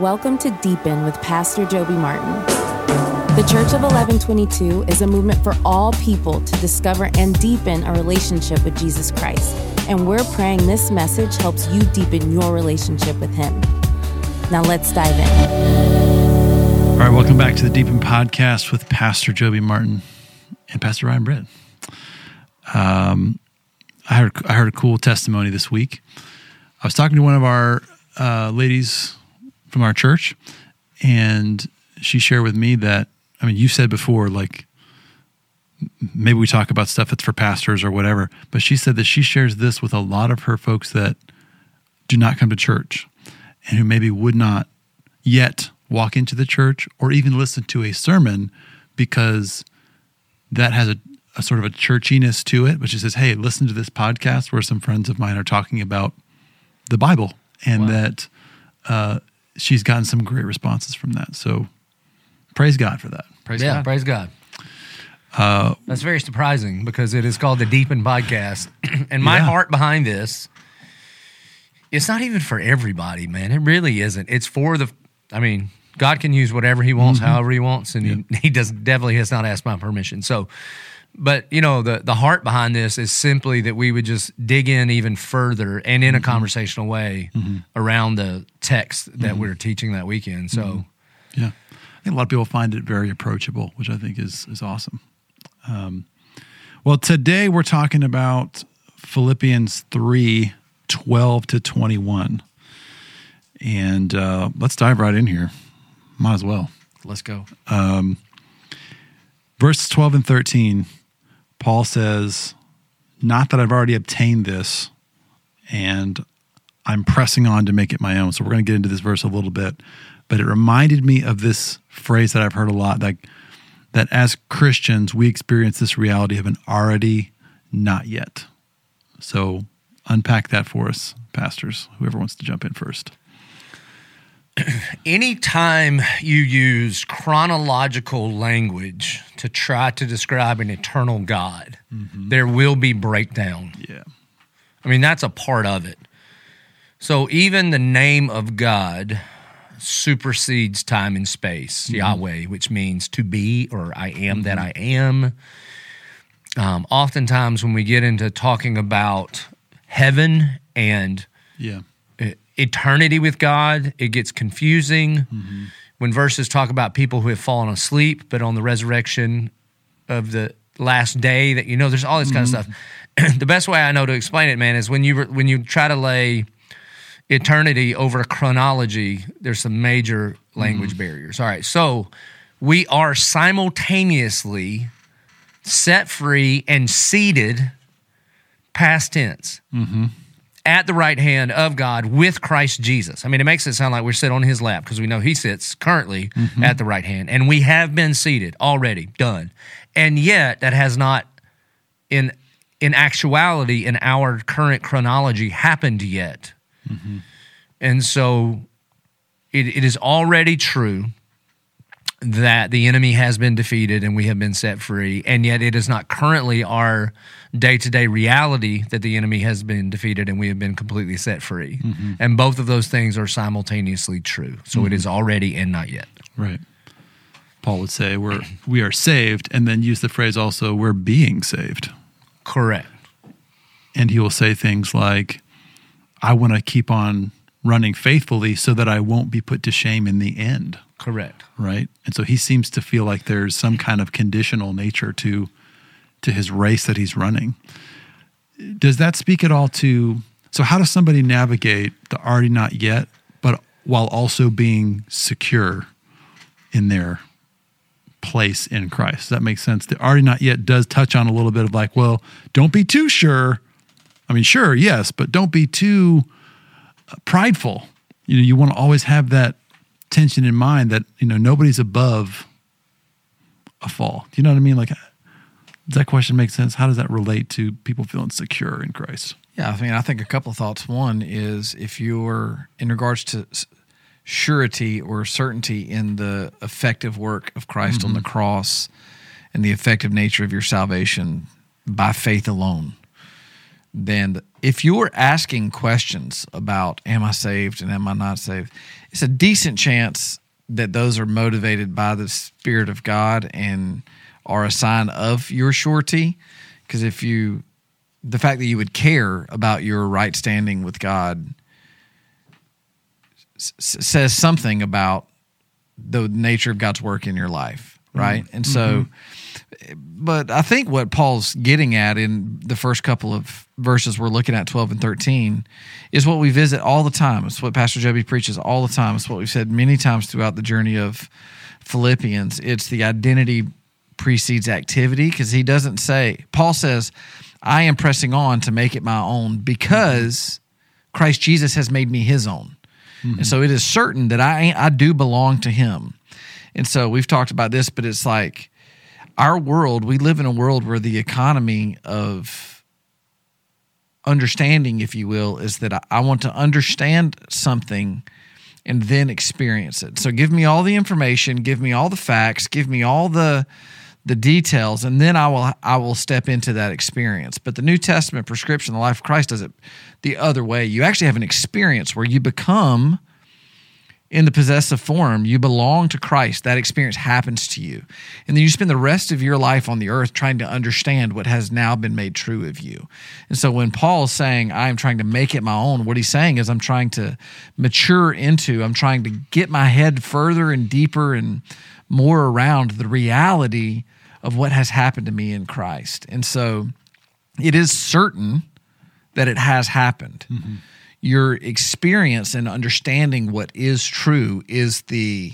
Welcome to Deepen with Pastor Joby Martin. The Church of 1122 is a movement for all people to discover and deepen a relationship with Jesus Christ. And we're praying this message helps you deepen your relationship with Him. Now let's dive in. All right, welcome back to the Deepen Podcast with Pastor Joby Martin and Pastor Ryan Britt. Um, I heard I heard a cool testimony this week. I was talking to one of our uh, ladies from our church, and she shared with me that I mean, you said before, like maybe we talk about stuff that's for pastors or whatever, but she said that she shares this with a lot of her folks that do not come to church and who maybe would not yet walk into the church or even listen to a sermon because that has a, a sort of a churchiness to it, which says, hey, listen to this podcast where some friends of mine are talking about the Bible and wow. that uh, she's gotten some great responses from that. So praise God for that. Praise yeah, God. praise God. Uh, That's very surprising because it is called the Deepen Podcast. and my yeah. heart behind this it's not even for everybody, man. It really isn't. It's for the. I mean, God can use whatever He wants, mm-hmm. however He wants, and yeah. he, he does definitely has not asked my permission. So, but you know, the the heart behind this is simply that we would just dig in even further and in a mm-hmm. conversational way mm-hmm. around the text that mm-hmm. we're teaching that weekend. So, mm-hmm. yeah, I think a lot of people find it very approachable, which I think is is awesome. Um, well, today we're talking about Philippians three 12 to 21. And uh, let's dive right in here. Might as well. Let's go. Um, verses 12 and 13, Paul says, Not that I've already obtained this, and I'm pressing on to make it my own. So we're going to get into this verse a little bit. But it reminded me of this phrase that I've heard a lot that, that as Christians, we experience this reality of an already, not yet. So unpack that for us, pastors, whoever wants to jump in first. Anytime you use chronological language to try to describe an eternal God, mm-hmm. there will be breakdown. Yeah. I mean, that's a part of it. So even the name of God supersedes time and space, mm-hmm. Yahweh, which means to be or I am mm-hmm. that I am. Um, oftentimes, when we get into talking about heaven and yeah. Eternity with God, it gets confusing. Mm-hmm. When verses talk about people who have fallen asleep, but on the resurrection of the last day, that you know, there's all this kind mm-hmm. of stuff. the best way I know to explain it, man, is when you when you try to lay eternity over chronology, there's some major language mm-hmm. barriers. All right, so we are simultaneously set free and seated past tense, mm-hmm. At the right hand of God with Christ Jesus. I mean, it makes it sound like we're sitting on his lap because we know he sits currently mm-hmm. at the right hand, and we have been seated already, done. And yet, that has not, in in actuality, in our current chronology, happened yet. Mm-hmm. And so, it, it is already true that the enemy has been defeated and we have been set free, and yet it is not currently our day to day reality that the enemy has been defeated and we have been completely set free. Mm-hmm. And both of those things are simultaneously true. So mm-hmm. it is already and not yet. Right. Paul would say we're we are saved and then use the phrase also we're being saved. Correct. And he will say things like I want to keep on running faithfully so that I won't be put to shame in the end. Correct. Right? And so he seems to feel like there's some kind of conditional nature to to his race that he's running. Does that speak at all to so how does somebody navigate the already not yet, but while also being secure in their place in Christ? Does that make sense? The already not yet does touch on a little bit of like, well, don't be too sure. I mean, sure, yes, but don't be too uh, prideful. You know, you want to always have that tension in mind that, you know, nobody's above a fall. Do you know what I mean? Like does that question make sense? How does that relate to people feeling secure in Christ? Yeah, I mean, I think a couple of thoughts. One is if you're in regards to surety or certainty in the effective work of Christ mm-hmm. on the mm-hmm. cross and the effective nature of your salvation by faith alone, then if you're asking questions about am I saved and am I not saved, it's a decent chance that those are motivated by the Spirit of God and are a sign of your surety. Because if you, the fact that you would care about your right standing with God s- says something about the nature of God's work in your life, mm-hmm. right? And so, mm-hmm. but I think what Paul's getting at in the first couple of verses we're looking at, 12 and 13, is what we visit all the time. It's what Pastor Joby preaches all the time. It's what we've said many times throughout the journey of Philippians. It's the identity precedes activity because he doesn't say, Paul says, I am pressing on to make it my own because Christ Jesus has made me his own. And so it is certain that I I do belong to him. And so we've talked about this, but it's like our world, we live in a world where the economy of understanding, if you will, is that I, I want to understand something and then experience it. So give me all the information, give me all the facts, give me all the the details, and then I will I will step into that experience. But the New Testament prescription, the life of Christ, does it the other way. You actually have an experience where you become in the possessive form, you belong to Christ. That experience happens to you. And then you spend the rest of your life on the earth trying to understand what has now been made true of you. And so when Paul's saying, I am trying to make it my own, what he's saying is, I'm trying to mature into, I'm trying to get my head further and deeper and more around the reality of what has happened to me in Christ. And so it is certain that it has happened. Mm-hmm. Your experience and understanding what is true is the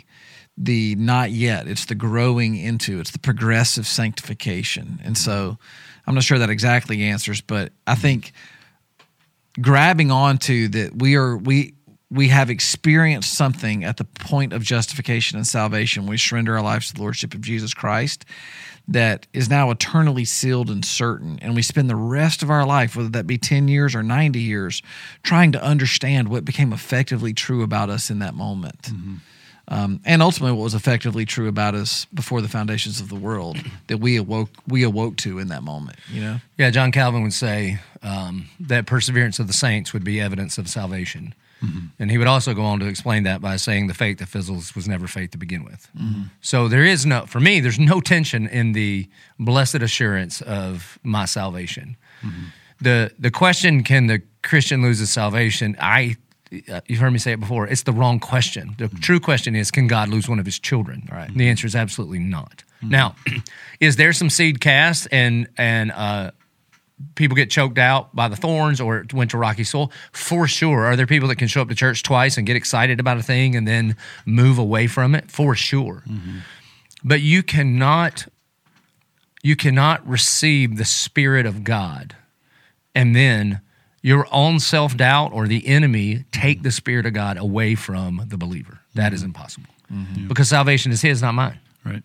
the not yet. It's the growing into it's the progressive sanctification. And so i'm not sure that exactly answers but i think grabbing onto that we are we we have experienced something at the point of justification and salvation. We surrender our lives to the lordship of jesus christ that is now eternally sealed and certain. And we spend the rest of our life, whether that be 10 years or 90 years, trying to understand what became effectively true about us in that moment. Um, and ultimately, what was effectively true about us before the foundations of the world that we awoke we awoke to in that moment. You know, Yeah, John Calvin would say um, that perseverance of the saints would be evidence of salvation. Mm-hmm. And he would also go on to explain that by saying the faith that fizzles was never faith to begin with. Mm-hmm. So there is no, for me, there's no tension in the blessed assurance of my salvation. Mm-hmm. The the question, can the Christian lose his salvation? I, uh, you've heard me say it before. It's the wrong question. The true question is, can God lose one of His children? Right. The answer is absolutely not. Now, is there some seed cast and and uh, people get choked out by the thorns or it went to rocky soil? For sure. Are there people that can show up to church twice and get excited about a thing and then move away from it? For sure. Mm-hmm. But you cannot you cannot receive the spirit of God and then your own self-doubt or the enemy take the spirit of God away from the believer. That is mm-hmm. impossible. Mm-hmm. Because salvation is his, not mine. Right.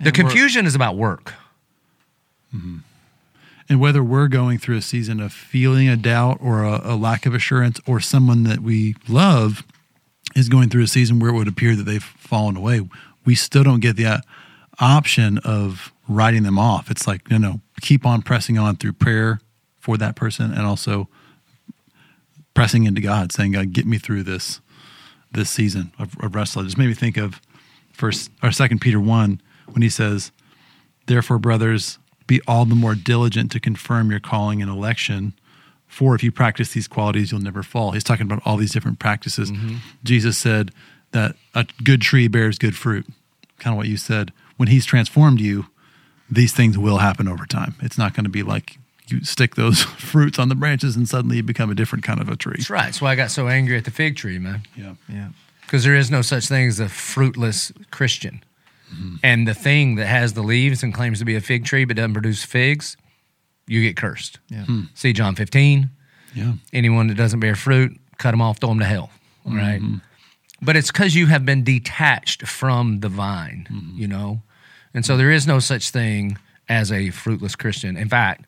The confusion is about work. And whether we're going through a season of feeling a doubt or a, a lack of assurance, or someone that we love is going through a season where it would appear that they've fallen away, we still don't get the uh, option of writing them off. It's like, no, no, keep on pressing on through prayer for that person and also pressing into God, saying, God, get me through this this season of, of wrestling. Just made me think of first or second Peter one when he says, Therefore, brothers, be all the more diligent to confirm your calling and election. For if you practice these qualities, you'll never fall. He's talking about all these different practices. Mm-hmm. Jesus said that a good tree bears good fruit. Kind of what you said. When he's transformed you, these things will happen over time. It's not going to be like you stick those fruits on the branches and suddenly you become a different kind of a tree. That's right. That's why I got so angry at the fig tree, man. Yeah. yeah. Because there is no such thing as a fruitless Christian. And the thing that has the leaves and claims to be a fig tree but doesn't produce figs, you get cursed. Yeah. Hmm. See John 15. Yeah. Anyone that doesn't bear fruit, cut them off, throw them to hell. All right. But it's because you have been detached from the vine, mm-hmm. you know? And so there is no such thing as a fruitless Christian. In fact,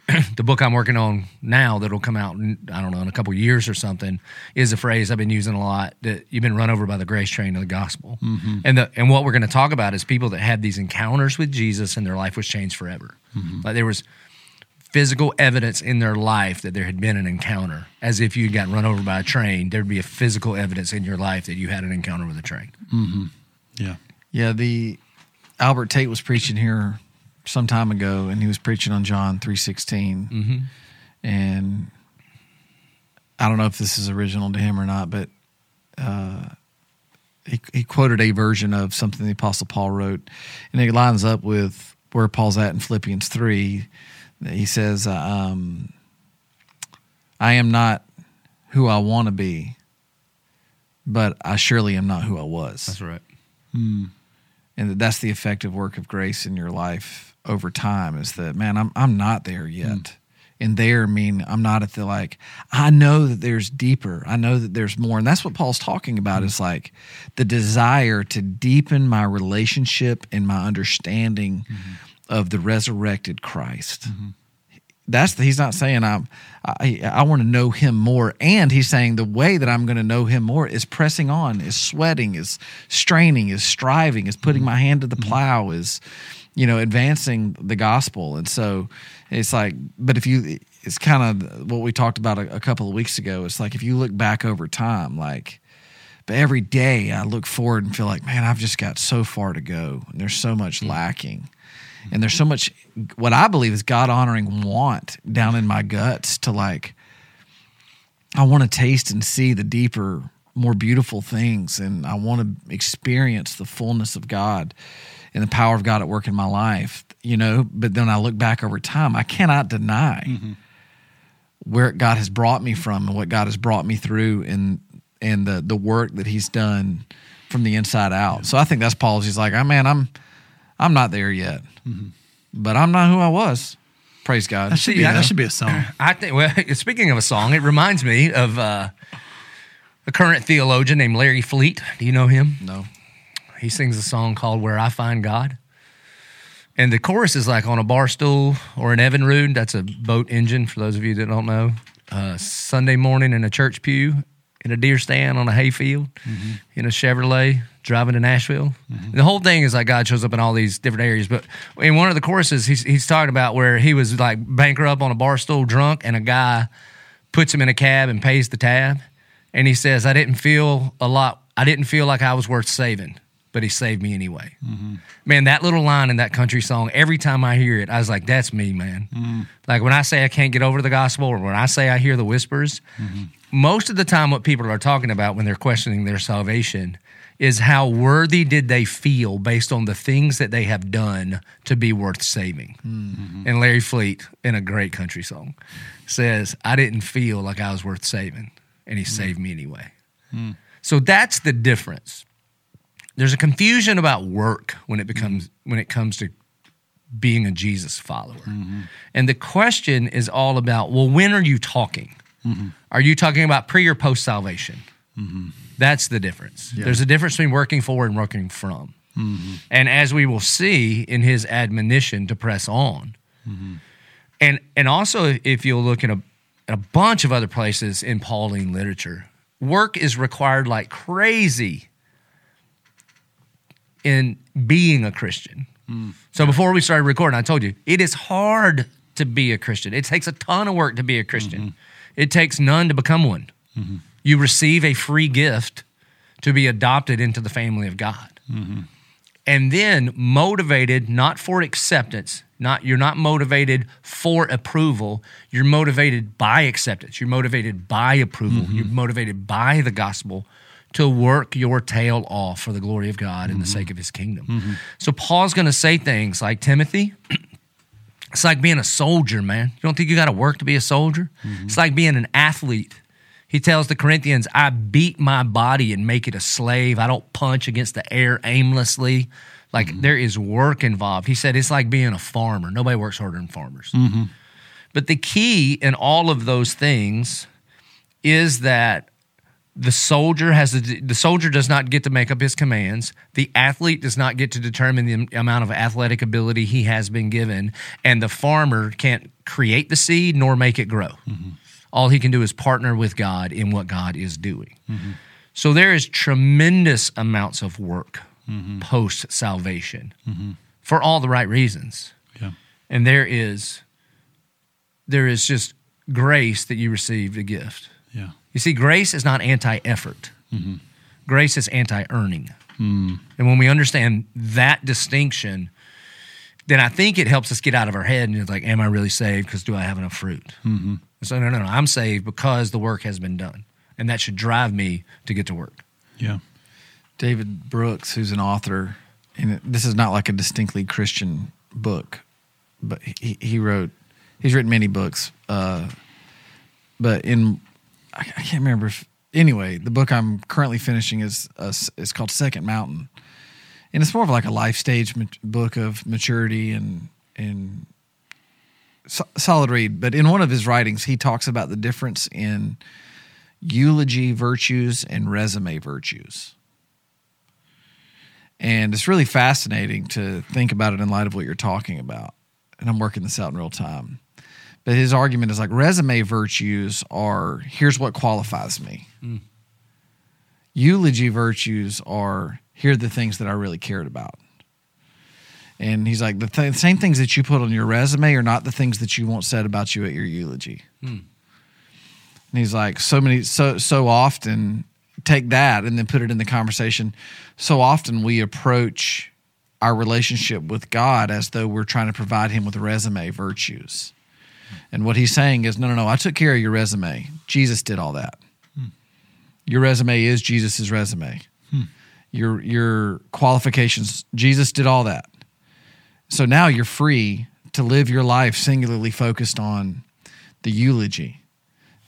the book I'm working on now that'll come out, in, I don't know, in a couple years or something, is a phrase I've been using a lot that you've been run over by the grace train of the gospel. Mm-hmm. And the and what we're going to talk about is people that had these encounters with Jesus and their life was changed forever. Mm-hmm. Like there was physical evidence in their life that there had been an encounter, as if you'd gotten run over by a train. There'd be a physical evidence in your life that you had an encounter with a train. Mm-hmm. Yeah. Yeah, the Albert Tate was preaching here some time ago, and he was preaching on John three Mm-hmm. and I don't know if this is original to him or not, but uh, he he quoted a version of something the Apostle Paul wrote, and it lines up with where Paul's at in Philippians three. He says, uh, um, "I am not who I want to be, but I surely am not who I was." That's right. and that that's the effective work of grace in your life over time is that man i'm i'm not there yet. Hmm. And there mean i'm not at the like i know that there's deeper. I know that there's more. And that's what paul's talking about hmm. is like the desire to deepen my relationship and my understanding mm-hmm. of the resurrected christ. Mm-hmm. That's the, he's not saying I'm I, I want to know him more. And he's saying the way that I'm going to know him more is pressing on is sweating is straining is striving is putting mm-hmm. my hand to the plow is you know advancing the gospel. And so it's like but if you it's kind of what we talked about a, a couple of weeks ago. It's like if you look back over time like but every day I look forward and feel like, man, I've just got so far to go, and there's so much mm-hmm. lacking, and there's so much what I believe is God honoring want down in my guts to like, I want to taste and see the deeper, more beautiful things, and I want to experience the fullness of God and the power of God at work in my life, you know. But then I look back over time, I cannot deny mm-hmm. where God has brought me from and what God has brought me through and and the the work that he's done from the inside out. So I think that's Paul's. He's like, oh, man, I'm I'm not there yet, mm-hmm. but I'm not who I was. Praise God. That should be, Yeah. that should be a song. I think. Well, speaking of a song, it reminds me of uh, a current theologian named Larry Fleet. Do you know him? no. He sings a song called "Where I Find God," and the chorus is like on a bar stool or an Evinrude. That's a boat engine for those of you that don't know. Uh, Sunday morning in a church pew, in a deer stand on a hayfield, in a Chevrolet driving to Nashville. The whole thing is like God shows up in all these different areas. But in one of the choruses, he's he's talking about where he was like bankrupt on a bar stool, drunk, and a guy puts him in a cab and pays the tab. And he says, I didn't feel a lot, I didn't feel like I was worth saving, but he saved me anyway. Mm-hmm. Man, that little line in that country song, every time I hear it, I was like, that's me, man. Mm-hmm. Like when I say I can't get over the gospel or when I say I hear the whispers, mm-hmm. most of the time, what people are talking about when they're questioning their salvation is how worthy did they feel based on the things that they have done to be worth saving. And Larry Fleet, in a great country song, says, I didn't feel like I was worth saving, and he mm. saved me anyway. Mm. So that's the difference. There's a confusion about work when it becomes mm-hmm. when it comes to being a Jesus follower. Mm-hmm. And the question is all about, well, when are you talking? Mm-hmm. Are you talking about pre or post salvation? That's the difference. There's a difference between working for and working from. And as we will see in his admonition to press on, and and also if you'll look at a, at a bunch of other places in Pauline literature, work is required like crazy in being a Christian. Mm. So before we started recording, I told you it is hard to be a Christian. It takes a ton of work to be a Christian. Mm-hmm. It takes none to become one. Mm-hmm. You receive a free gift to be adopted into the family of God. Mm-hmm. And then motivated not for acceptance, not you're not motivated for approval, you're motivated by acceptance. You're motivated by approval. You're motivated by the gospel to work your tail off for the glory of God and the mm-hmm. sake of his kingdom. Mm-hmm. So Paul's going to say things like Timothy, it's like being a soldier, man. You don't think you got to work to be a soldier? Mm-hmm. It's like being an athlete. He tells the Corinthians, I beat my body and make it a slave. I don't punch against the air aimlessly. Like there is work involved. He said it's like being a farmer. Nobody works harder than farmers. But the key in all of those things is that the soldier has the, the soldier does not get to make up his commands. The athlete does not get to determine the amount of athletic ability he has been given, and the farmer can't create the seed nor make it grow. Mm-hmm. All he can do is partner with God in what God is doing. Mm-hmm. So there is tremendous amounts of work mm-hmm. post salvation for all the right reasons. Yeah. And there is there is just grace that you received a gift. Yeah. You see, grace is not anti effort, grace is anti earning. And when we understand that distinction, then I think it helps us get out of our head and it's like, am I really saved? Because do I have enough fruit? Mm-hmm. So, no, no, no. I'm saved because the work has been done. And that should drive me to get to work. Yeah. David Brooks, who's an author, and this is not like a distinctly Christian book, but he, he wrote, he's written many books. Uh, but in, I, I can't remember. If, anyway, the book I'm currently finishing is uh, is called Second Mountain, and it's more of like a life stage book of maturity and and so, solid read. But in one of his writings, he talks about the difference in eulogy virtues and resume virtues. And it's really fascinating to think about it in light of what you're talking about. And I'm working this out in real time. But his argument is like resume virtues are here's what qualifies me. Hmm. Eulogy virtues are here are the things that I really cared about. And he's like the th- same things that you put on your resume are not the things that you want said about you at your eulogy. Hmm. And he's like, so many, so so often, take that and then put it in the conversation. So often we approach our relationship with God as though we're trying to provide Him with resume virtues. And what he's saying is, no, no, no. I took care of your resume. Jesus did all that. Hmm. Your resume is Jesus' resume. Hmm. Your your qualifications, Jesus did all that. So now you're free to live your life singularly focused on the eulogy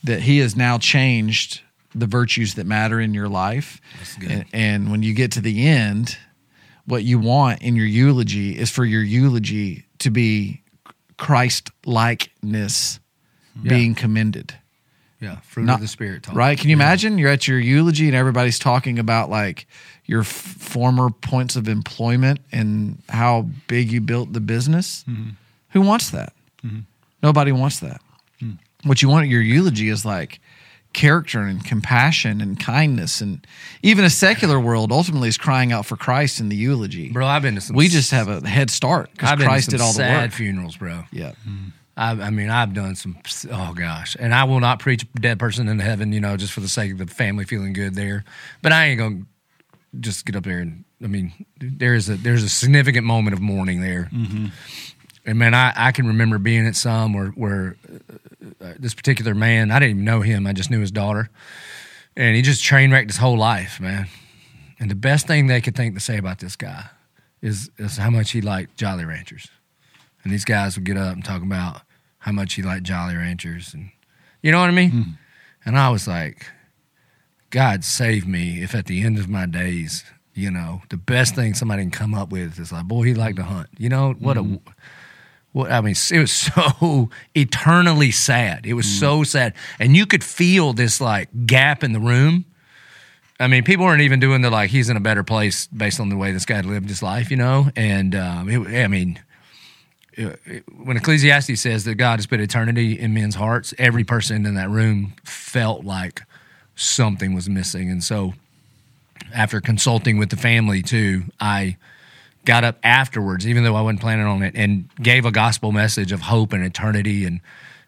that he has now changed the virtues that matter in your life. And, and when you get to the end, what you want in your eulogy is for your eulogy to be Christ likeness being commended. Yeah. Fruit Not- of the Spirit. Talk. Right? Can you imagine you're at your eulogy and everybody's talking about like your f- former points of employment and how big you built the business? Mm-hmm. Who wants that? Mm-hmm. Nobody wants that. Mm. What you want at your eulogy is like character and compassion and kindness and even a secular world ultimately is crying out for Christ in the eulogy. Bro, I've been to some we just have a head start because I've Christ did all the sad work. funerals, bro. Yeah. I, I mean, I've done some. Oh gosh, and I will not preach dead person into heaven, you know, just for the sake of the family feeling good there. But I ain't gonna just get up there and. I mean, there is a there's a significant moment of mourning there, mm-hmm. And man, I, I can remember being at some where where uh, uh, this particular man, I didn't even know him, I just knew his daughter, and he just train wrecked his whole life, man. And the best thing they could think to say about this guy is is how much he liked Jolly Ranchers. And these guys would get up and talk about how much he liked Jolly Ranchers and you know what I mean? Mm-hmm. And I was like, God save me if at the end of my days, you know, the best thing somebody can come up with is like, boy, he liked to hunt. You know, what a mm-hmm. What I mean, it was so eternally sad. It was so sad. And you could feel this like gap in the room. I mean, people weren't even doing the like he's in a better place based on the way this guy lived his life, you know. And um, it, I mean, it- it- when Ecclesiastes says that God has put eternity in men's hearts, every person in that room felt like something was missing. And so, after consulting with the family too, I got up afterwards, even though I wasn't planning on it, and gave a gospel message of hope and eternity. And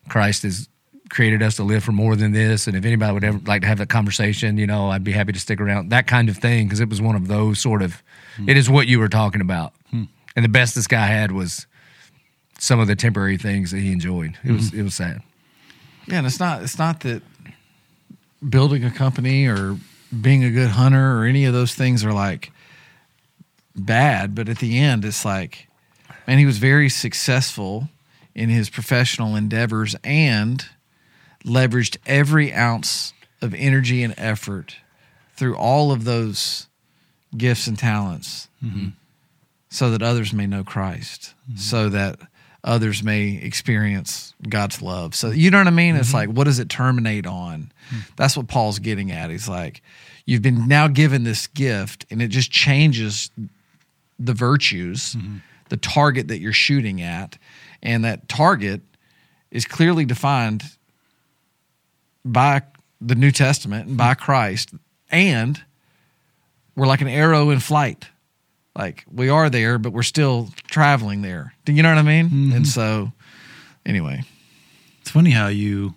Christ has created us to live for more than this. And if anybody would ever like to have that conversation, you know, I'd be happy to stick around. That kind of thing, because it was one of those sort of. Hmm. It is what you were talking about, hmm. and the best this guy had was some of the temporary things that he enjoyed. It was hmm. it was sad. Yeah, and it's not it's not that building a company or being a good hunter or any of those things are like bad, but at the end it's like man, he was very successful in his professional endeavors and leveraged every ounce of energy and effort through all of those gifts and talents mm-hmm. so that others may know Christ, mm-hmm. so that others may experience God's love. So you know what I mean? It's mm-hmm. like, what does it terminate on? Hmm. That's what Paul's getting at. He's like, you've been now given this gift, and it just changes the virtues, mm-hmm. the target that you're shooting at, and that target is clearly defined by the New Testament and by mm-hmm. Christ, and we're like an arrow in flight. Like we are there, but we're still traveling there. Do you know what I mean? And mm-hmm. so, anyway, It's funny how you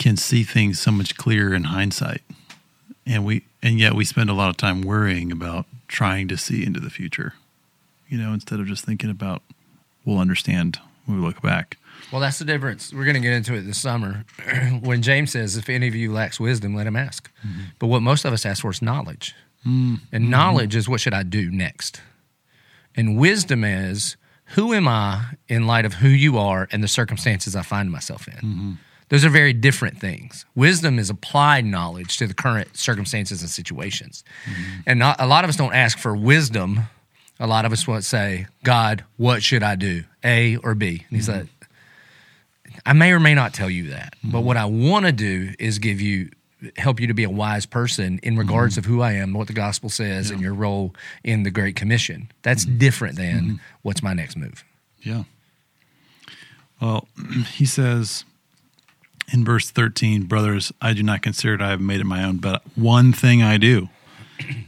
can see things so much clearer in hindsight, and we and yet we spend a lot of time worrying about trying to see into the future. You know, instead of just thinking about we'll understand when we look back. Well, that's the difference. We're going to get into it this summer when James says, "If any of you lacks wisdom, let him ask." Mm-hmm. But what most of us ask for is knowledge, mm-hmm. and knowledge is what should I do next, and wisdom is who am I in light of who you are and the circumstances I find myself in. Mm-hmm. Those are very different things. Wisdom is applied knowledge to the current circumstances and situations, mm-hmm. and not, a lot of us don't ask for wisdom. A lot of us want to say, "God, what should I do? A or B?" And He's mm-hmm. like. I may or may not tell you that, but mm-hmm. what I want to do is give you help you to be a wise person in regards of who I am, what the gospel says, and your role in the Great Commission. That's different than what's my next move. Yeah. Well, he says in verse 13, Brothers, I do not consider that I have made it my own, but one thing I do,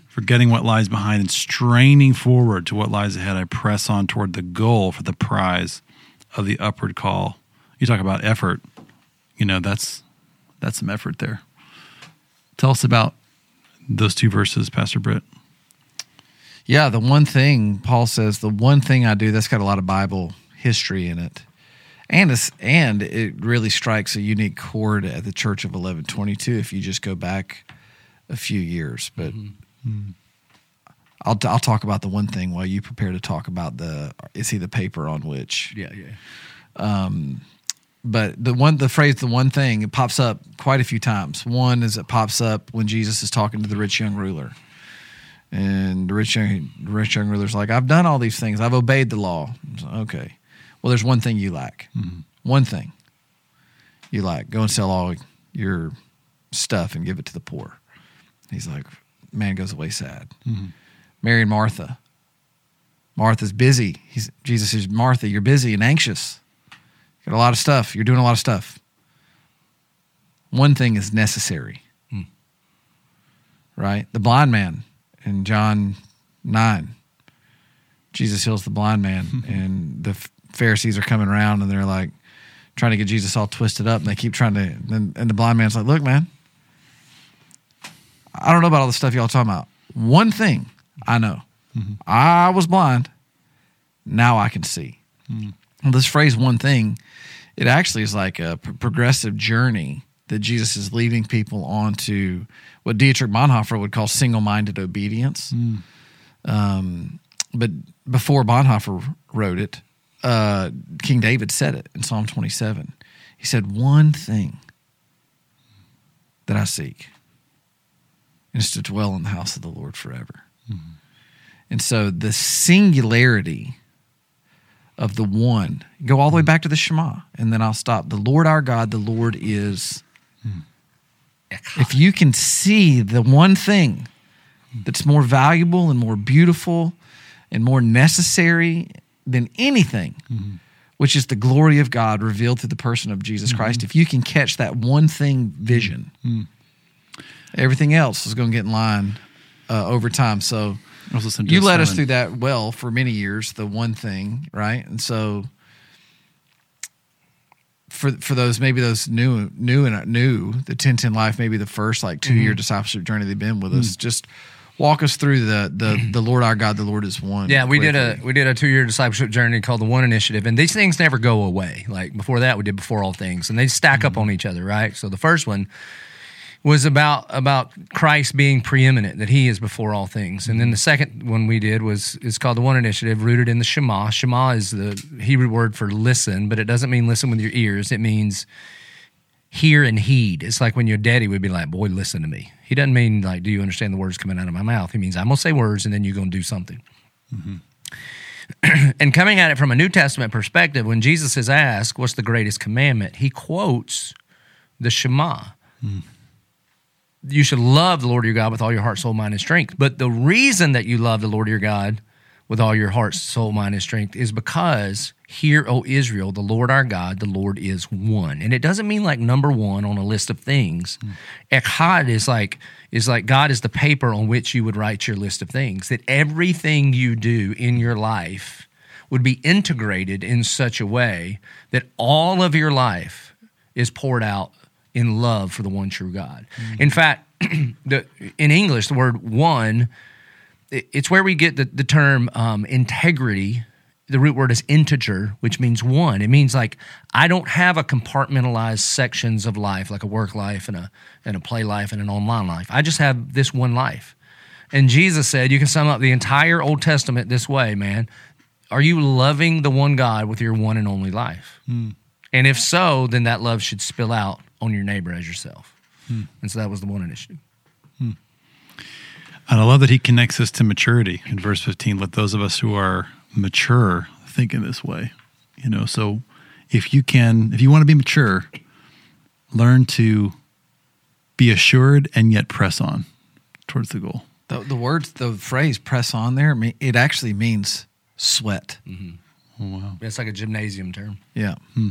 forgetting what lies behind and straining forward to what lies ahead, I press on toward the goal for the prize of the upward call. You talk about effort, you know, that's that's some effort there. Tell us about those two verses, Pastor Britt. Yeah, the one thing Paul says, the one thing I do that's got a lot of Bible history in it, and it's, and it really strikes a unique chord at the Church of eleven twenty two. If you just go back a few years, but I'll I'll talk about the one thing while you prepare to talk about the is he the paper on which? Yeah, yeah. Um, but the one the phrase the one thing it pops up quite a few times. One is it pops up when jesus is talking to the rich young ruler. And the rich young rich young ruler's like i've done all these things. I've obeyed the law. So, okay well there's one thing you lack mm-hmm. one thing you lack go and sell all your stuff and give it to the poor he's like man goes away sad mm-hmm. mary and martha martha's busy he's, jesus says martha you're busy and anxious You Got a lot of stuff. You're doing a lot of stuff. One thing is necessary. Mm. Right? The blind man in John 9. Jesus heals the blind man, and the Pharisees are coming around and they're like trying to get Jesus all twisted up, and they keep trying to. And, and the blind man's like, Look, man, I don't know about all the stuff y'all talking about. One thing I know mm-hmm. I was blind, now I can see. Mm-hmm. Well, this phrase one thing it actually is like a pro- progressive journey that jesus is leading people on to what dietrich bonhoeffer would call single-minded obedience mm. um, but before bonhoeffer wrote it uh, king david said it in psalm 27 he said one thing that i seek is to dwell in the house of the lord forever hmm. and so the singularity of the one. Go all the way hmm. back to the Shema, and then I'll stop. The Lord our God, the Lord is. Hmm. If you can see the one thing that's more valuable and more beautiful and more necessary than anything, which is the glory of God revealed through the person of Jesus Christ, if you can catch that one thing vision, everything else is going to get in line uh, over time. So I was listening to you led us through that well for many years the one thing right and so for for those maybe those new new and new the 1010 life maybe the first like 2 Mm-hmm. year discipleship journey they've been with Mm. us just walk us through the the the lord our god the lord is one Yeah, we did a we did a two year discipleship journey called the One Initiative, and these things never go away. Like before that, we did before all things, and they stack up mm-hmm. on each other, right? So the first one was about about Christ being preeminent, that He is before all things, and then the mm-hmm. second one we did was is called the One Initiative, rooted in the Shema. Shema is the Hebrew word for listen, but it doesn't mean listen with your ears. It means hear and heed. It's like when your daddy would be like, "Boy, listen to me." He doesn't mean like, "Do you understand the words coming out of my mouth?" He means I'm gonna say words, and then you're gonna do something. Mm-hmm. and coming at it from a New Testament perspective, when Jesus is asked, "What's the greatest commandment?" he quotes the Shema. Mm. You should love the Lord your God with all your heart, soul, mind, and strength. But the reason that you love the Lord your God with all your heart, soul, mind, and strength is because hear, O Israel, the Lord our God, the Lord is one. And it doesn't mean like number one on a list of things. Echad is like is like God is the paper on which you would write your list of things. That everything you do in your life would be integrated in such a way that all of your life is poured out in love for the one true God. In fact, the, in English, the word one, it- it's where we get the, the term um, integrity. The root word is integer, which means one. It means like I don't have a compartmentalized sections of life, like a work life and a and a play life and an online life. I just have this one life. And Jesus said, you can sum up the entire Old Testament this way, man. Are you loving the one God with your one and only life? Hmm. And if so, then that love should spill out on your neighbor as yourself. Hmm. And so that was the one initiative. Hmm. And I love that he connects us to maturity in verse 15. Let those of us who are mature thinking this way. You know, so if you can, if you want to be mature, learn to be assured and yet press on towards the goal. The, the words, the phrase "press on" there, it actually means sweat. Mm-hmm. Oh, wow, it's like a gymnasium term. Yeah, hmm.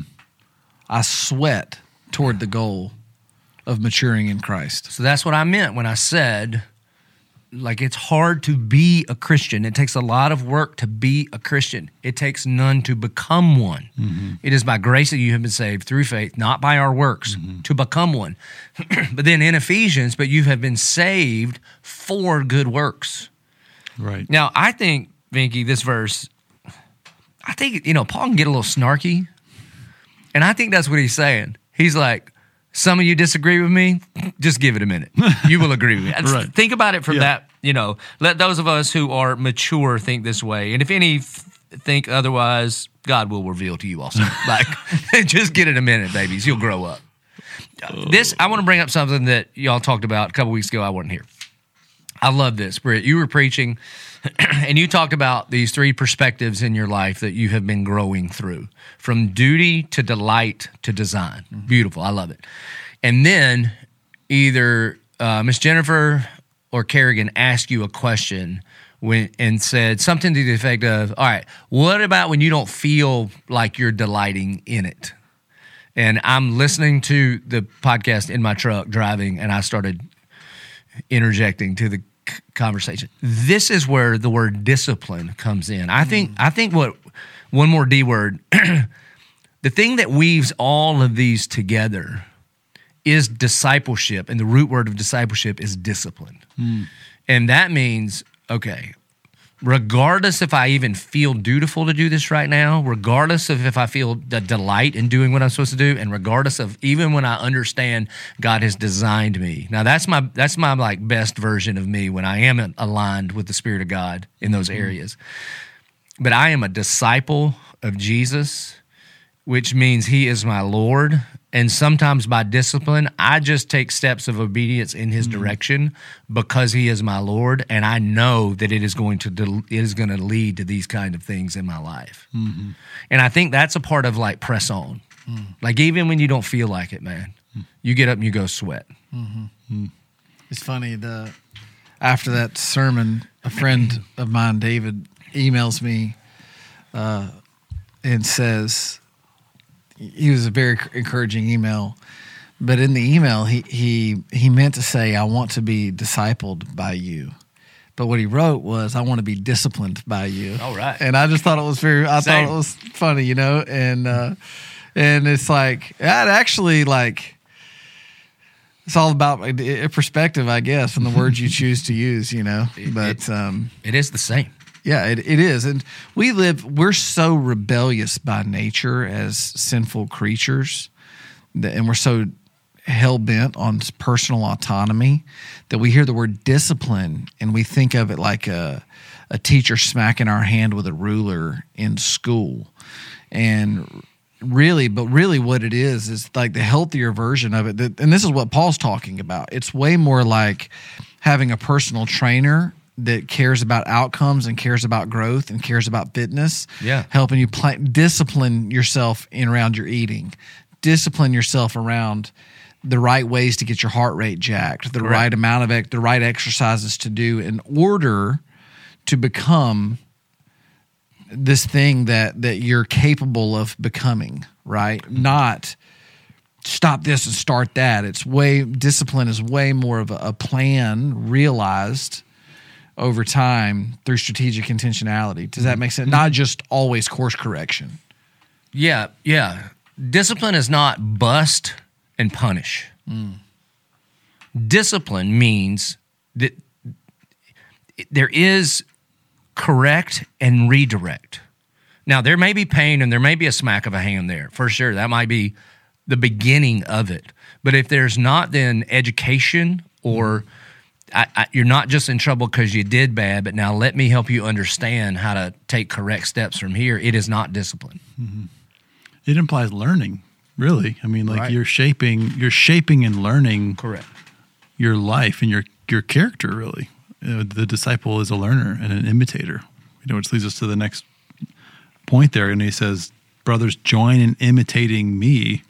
I sweat toward the goal of maturing in Christ. So that's what I meant when I said, like, it's hard to be a Christian. It takes a lot of work to be a Christian. It takes none to become one. Mm-hmm. It is by grace that you have been saved through faith, not by our works, mm-hmm. to become one. but then in Ephesians, but you have been saved for good works. Right. Now, I think, Vinke, this verse, I think, you know, Paul can get a little snarky. And I think that's what he's saying. He's like, some of you disagree with me, just give it a minute. You will agree with me. Right. Think about it from Yeah. that, you know, let those of us who are mature think this way. And if any th- think otherwise, God will reveal to you also. like, just get it a minute, babies. You'll grow up. This, I want to bring up something that y'all talked about a couple weeks ago. I wasn't here. I love this, Britt. You were preaching and you talked about these three perspectives in your life that you have been growing through from duty to delight to design. Beautiful. I love it. And then either uh, Miss Jennifer or Kerrigan asked you a question when, and said something to the effect of, All right, what about when you don't feel like you're delighting in it? And I'm listening to the podcast in my truck driving, and I started interjecting to the conversation. This is where the word discipline comes in. I think mm. I think what one more D word the thing that weaves all of these together is discipleship and the root word of discipleship is discipline. Mm. And that means okay, regardless if I even feel dutiful to do this right now, regardless of if I feel the delight in doing what I'm supposed to do, and regardless of even when I understand God has designed me. Now that's my that's my like best version of me when I am aligned with the Spirit of God in those mm-hmm. areas. But I am a disciple of Jesus, which means He is my Lord. And sometimes by discipline, I just take steps of obedience in His mm-hmm. direction because He is my Lord, and I know that it is going to del- it is going to lead to these kind of things in my life. Mm-hmm. And I think that's a part of like press on, mm. like even when you don't feel like it, man, mm. you get up and you go sweat. Mm-hmm. Mm. It's funny the after that sermon, a friend of mine, David, emails me uh, and says he was a very encouraging email, but in the email he he he meant to say, "I want to be discipled by you." But what he wrote was, "I want to be disciplined by you." All right. and I just thought it was very. I Same. thought it was funny, you know, and uh, and it's like that actually like it's all about a a perspective, I guess, and the words you choose to use, you know. But um, It is the same. Yeah, it, it is. And we live, we're so rebellious by nature as sinful creatures, that, and we're so hell bent on personal autonomy that we hear the word discipline and we think of it like a, a teacher smacking our hand with a ruler in school. And really, but really what it is, is like the healthier version of it. And this is what Paul's talking about. It's way more like having a personal trainer that cares about outcomes and cares about growth and cares about fitness. Yeah. Helping you pla discipline yourself in around your eating, discipline yourself around the right ways to get your heart rate jacked, the Correct. right amount of the right exercises to do in order to become this thing that that you're capable of becoming, right? Mm-hmm. Not stop this and start that. It's way discipline is way more of a, a plan realized over time through strategic intentionality. Does that mm-hmm. make sense? Not just always course correction. Yeah, yeah. discipline is not bust and punish. Mm. Discipline means that there is correct and redirect. Now, there may be pain and there may be a smack of a hand there for sure. That might be the beginning of it. But if there's not then education or mm. I, I, you're not just in trouble because you did bad, but now let me help you understand how to take correct steps from here, it is not discipline. It implies learning, really. I mean, like Right. you're shaping, you're shaping and learning Correct. your life and your your character. Really, Uh, the disciple is a learner and an imitator. You know, which leads us to the next point there, and he says, "Brothers, join in imitating me."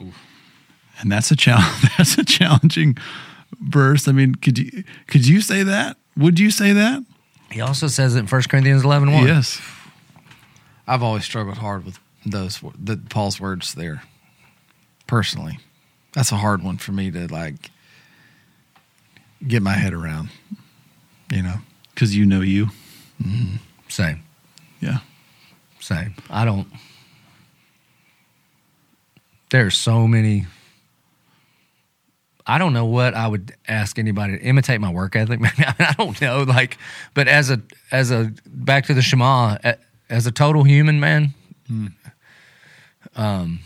And that's a challenge. That's a challenging verse. I mean, could you could you say that? Would you say that? He also says it in 1 Corinthians 11 1. Yes. I've always struggled hard with those the Paul's words there. Personally, that's a hard one for me to like get my head around. You know, Because you know you. Mm-hmm. Same. Yeah. Same. I don't. There's so many. I don't know what I would ask anybody to imitate my work ethic. Maybe I don't know. Like, but as a as a back to the Shema, as a total human man, hmm. um,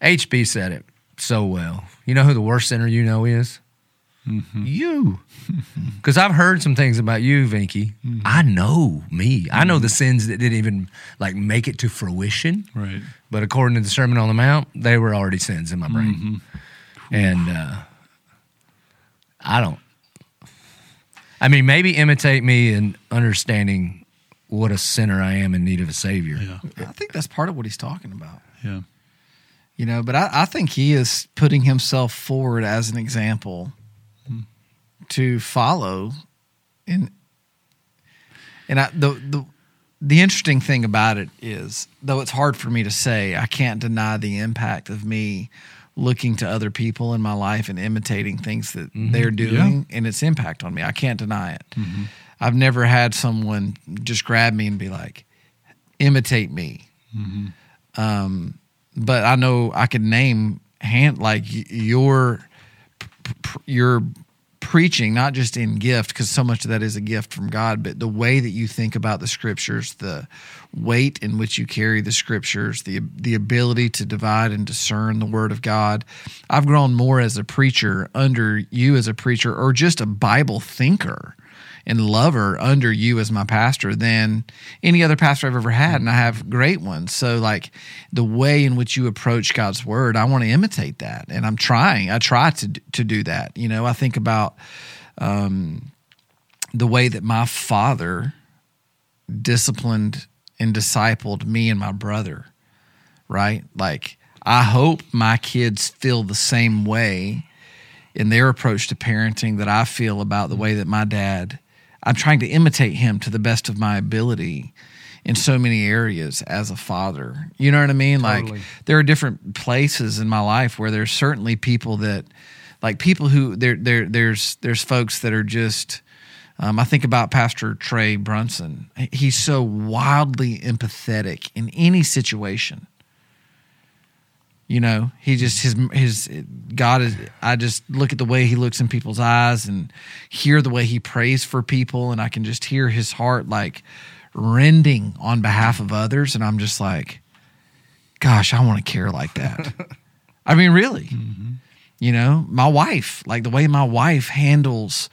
HB said it so well. You know who the worst sinner you know is? Mm-hmm. You. Because I've heard some things about you, Vinke. Mm-hmm. I know me. I know the mm-hmm. sins that didn't even like make it to fruition. Right. But according to the Sermon on the Mount, they were already sins in my brain. And uh, I don't. I mean, maybe imitate me in understanding what a sinner I am in need of a Savior. Yeah. I think that's part of what he's talking about. Yeah. You know, but I, I think he is putting himself forward as an example to follow. And and I, the the the interesting thing about it is, though it's hard for me to say, I can't deny the impact of me looking to other people in my life and imitating things that mm-hmm. they're doing and its impact on me. I can't deny it. Mm-hmm. I've never had someone just grab me and be like, imitate me. Mm-hmm. Um, but I know I could name hand like your your preaching not just in gift because so much of that is a gift from God but the way that you think about the scriptures the weight in which you carry the scriptures the the ability to divide and discern the word of God I've grown more as a preacher under you as a preacher or just a bible thinker and lover under you as my pastor than any other pastor I've ever had. And I have great ones. So, like the way in which you approach God's word, I want to imitate that. And I'm trying, I try to, to do that. You know, I think about um, the way that my father disciplined and discipled me and my brother, right? Like, I hope my kids feel the same way in their approach to parenting that I feel about the way that my dad, I'm trying to imitate him to the best of my ability in so many areas as a father. You know what I mean? Totally. Like there are different places in my life where there's certainly people that like people who there there there's there's folks that are just um, I think about Pastor Trey Brunson. He's so wildly empathetic in any situation. You know, he just his his God is. I just look at the way he looks in people's eyes and hear the way he prays for people, and I can just hear his heart like rending on behalf of others, and I'm just like, gosh, I want to care like that. I mean, really, you know, my wife, like the way my wife handles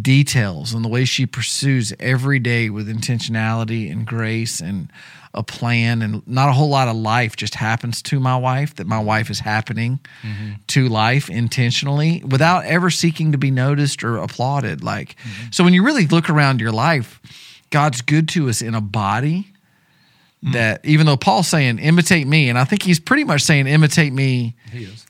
details and the way she pursues every day with intentionality and grace and a plan. And not a whole lot of life just happens to my wife that my wife is happening mm-hmm. to life intentionally without ever seeking to be noticed or applauded. Like so when you really look around your life god's good to us in a body that even though Paul's saying imitate me, and I think he's pretty much saying imitate me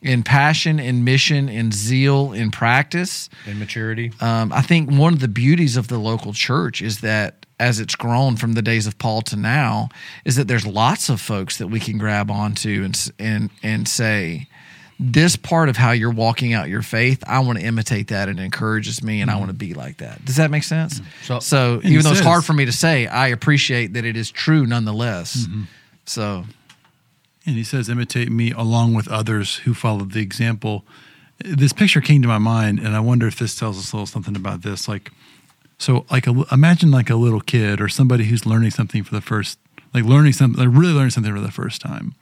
in passion, in mission, in zeal, in practice. In maturity. Um, I think one of the beauties of the local church is that as it's grown from the days of Paul to now, is that there's lots of folks that we can grab onto and and and say, this part of how you're walking out your faith, I want to imitate that. and It encourages me, and I want to mm-hmm. be like that. Does that make sense? So- So, even though it's hard for me to say, I appreciate that it is true nonetheless. Mm-hmm. So And he says, imitate me along with others who followed the example. This picture came to my mind, and I wonder if this tells us a little something about this. Like, so, like, a, imagine like a little kid or somebody who's learning something for the first, like learning something, like really learning something for the first time.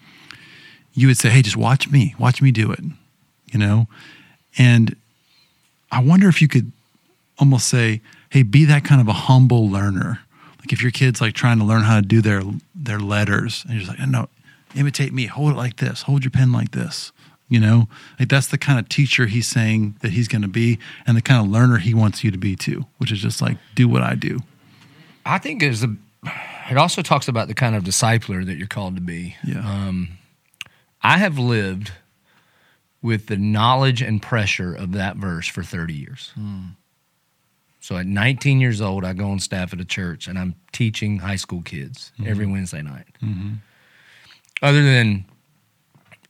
You would say, hey, just watch me, watch me do it, you know? And I wonder if you could almost say, hey, be that kind of a humble learner. Like if your kid's like trying to learn how to do their their letters, and you're just like, no, imitate me, hold it like this, hold your pen like this. You know, like that's the kind of teacher he's saying that he's going to be, and the kind of learner he wants you to be too, which is just like do what I do. I think is the. It also talks about the kind of discipler that you're called to be. Yeah. Um, I have lived with the knowledge and pressure of that verse for 30 years. Hmm. So at 19 years old, I go on staff at a church and I'm teaching high school kids mm-hmm. every Wednesday night. Mm-hmm. Other than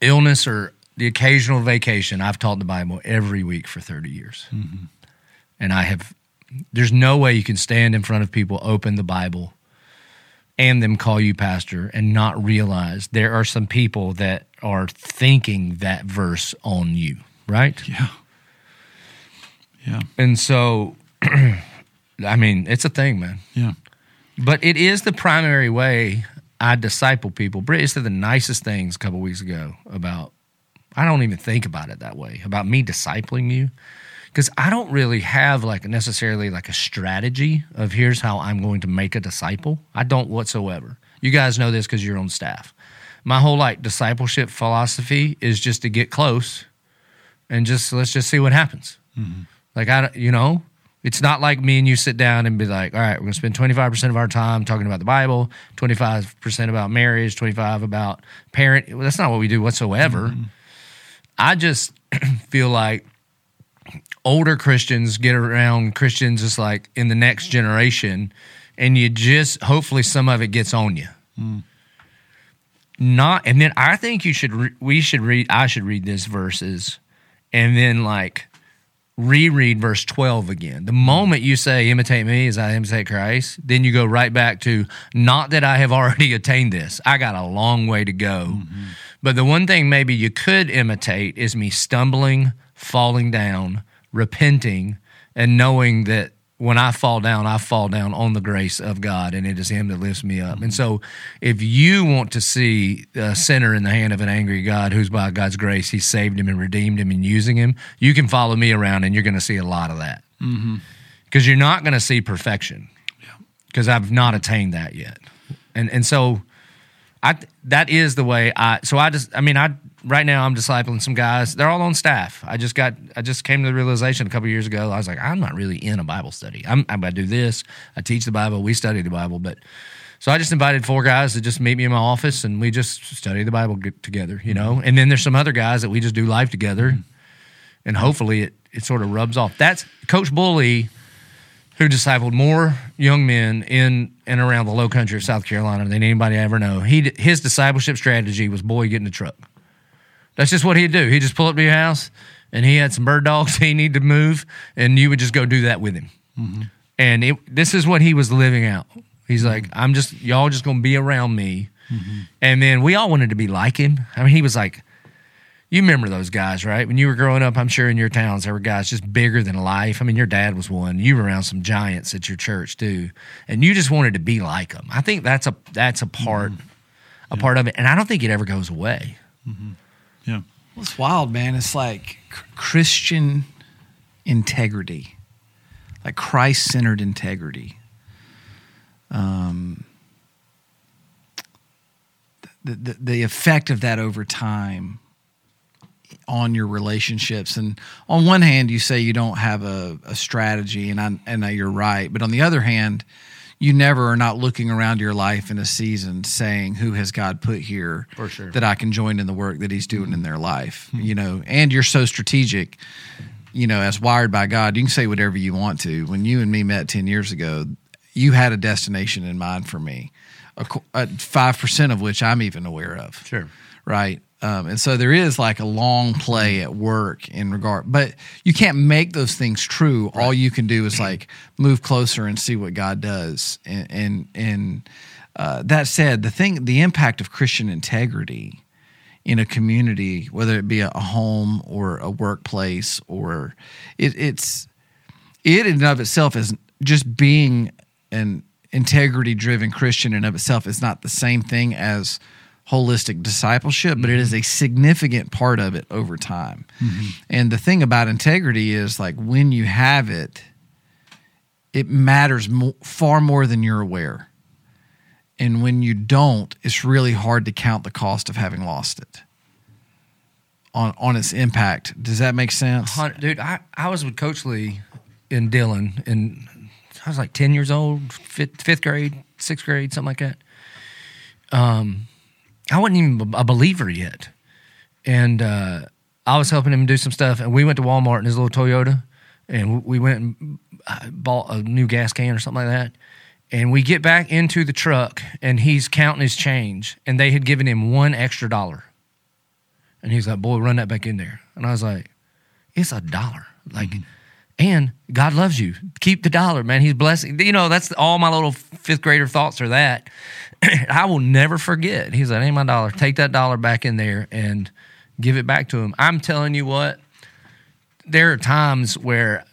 illness or the occasional vacation, I've taught the Bible every week for 30 years. Mm-hmm. And I have, there's no way you can stand in front of people, open the Bible, and them call you pastor and not realize there are some people that are thinking that verse on you, right? Yeah. Yeah. And so, I mean, it's a thing, man. Yeah. But it is the primary way I disciple people. Britt said the nicest things a couple weeks ago about, I don't even think about it that way, about me discipling you. Because I don't really have like necessarily like a strategy of here's how I'm going to make a disciple. I don't whatsoever. You guys know this because you're on staff. My whole like discipleship philosophy is just to get close and just let's just see what happens. Mm-hmm. Like I, don't- you know, it's not like me and you sit down and be like, all right, we're gonna spend twenty five percent of our time talking about the Bible, twenty five percent about marriage, twenty five about parent. Well, that's not what we do whatsoever. Mm-hmm. I just feel like older Christians get around Christians just like in the next generation, and you just hopefully some of it gets on you. Hmm. Not, and then I think you should. Re- we should read. I should read this verses, and then like reread verse 12 again. The moment you say, imitate me as I imitate Christ, then you go right back to, not that I have already attained this. I got a long way to go. Mm-hmm. But the one thing maybe you could imitate is me stumbling, falling down, repenting, and knowing that when I fall down, I fall down on the grace of God, and it is Him that lifts me up. And so, if you want to see a sinner in the hand of an angry God who's by God's grace, He saved him and redeemed him and using him, you can follow me around, and you're going to see a lot of that. Mm-hmm. Because you're not going to see perfection, because I've not attained that yet. And and so, I that is the way I. So I just, I mean, I right now I'm discipling some guys. They're all on staff. I just got, I just came to the realization a couple years ago. I was like, I'm not really in a Bible study. I'm, I about to do this. I teach the Bible. We study the Bible, but. So I just invited four guys to just meet me in my office, and we just study the Bible together, you know. And then there's some other guys that we just do life together, and hopefully it it sort of rubs off. That's Coach Bully, who discipled more young men in and around the Low Country of South Carolina than anybody I ever know. He his discipleship strategy was boy get in the truck. That's just what he'd do. He'd just pull up to your house, and he had some bird dogs he needed to move, and you would just go do that with him. Mm-hmm. And it, this is what he was living out. He's like, mm-hmm. I'm just y'all just gonna be around me, mm-hmm. and then we all wanted to be like him. I mean, he was like. You remember those guys, right? When you were growing up, I'm sure in your towns there were guys just bigger than life. I mean, your dad was one. You were around some giants at your church too, and you just wanted to be like them. I think that's a that's a part a part of it, and I don't think it ever goes away. Yeah. Well, it's wild, man. It's like Christian integrity, like Christ centered integrity. Um, the, the, the effect of that over time on your relationships. And on one hand, you say you don't have a, a strategy, and I, and you're right. But on the other hand, you never are not looking around your life in a season saying, Who has God put here For sure. that I can join in the work that He's doing in their life? You know, and you're so strategic, you know, as wired by God, you can say whatever you want to. When you and me met 10 years ago, you had a destination in mind for me, a qu- uh, 5% of which I'm even aware of Sure. right? Um, and so there is like a long play at work in regard, but you can't make those things true. All you can do is like move closer and see what God does. And and, and uh, that said, the thing, the impact of Christian integrity in a community, whether it be a, home or a workplace, or it, it's it in and of itself is just being an integrity driven Christian in and of itself is not the same thing as holistic discipleship, but it is a significant part of it over time. And the thing about integrity is like when you have it, it matters mo- far more than you're aware. And when you don't, it's really hard to count the cost of having lost it on on its impact. Does that make sense? Dude, I, I was with Coach Lee in Dillon, and I was like 10 years old, fifth, fifth grade, sixth grade, something like that. Um, I wasn't even a believer yet. And uh, I was helping him do some stuff, and we went to Walmart in his little Toyota, and we went and uh, bought a new gas can or something like that. And we get back into the truck, and he's counting his change, and they had given him one extra dollar. And he's like, "Boy, run that back in there." And I was like, "It's a dollar." Like, and God loves you. Keep the dollar, man. He's blessing. You know, that's all my little fifth grader thoughts are that. I will never forget. He's like, "Ain't my dollar. Take that dollar back in there and give it back to him." I'm telling you what. There are times where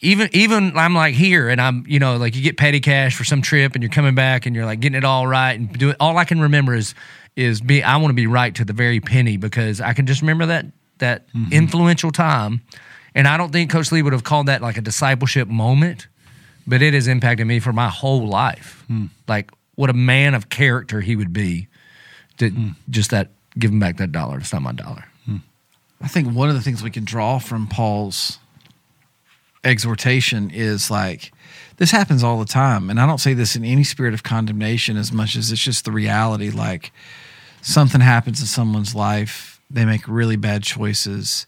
even even I'm like here and I'm you know like you get petty cash for some trip and you're coming back and you're like getting it all right and do it all I can remember is is be I want to be right to the very penny because I can just remember that that mm-hmm. influential time and I don't think Coach Lee would have called that like a discipleship moment but it has impacted me for my whole life. Hmm. Like what a man of character he would be to hmm. just that give him back that dollar. It's not my dollar. Hmm. I think one of the things we can draw from Paul's exhortation is like this happens all the time and i don't say this in any spirit of condemnation as much as it's just the reality like something happens in someone's life they make really bad choices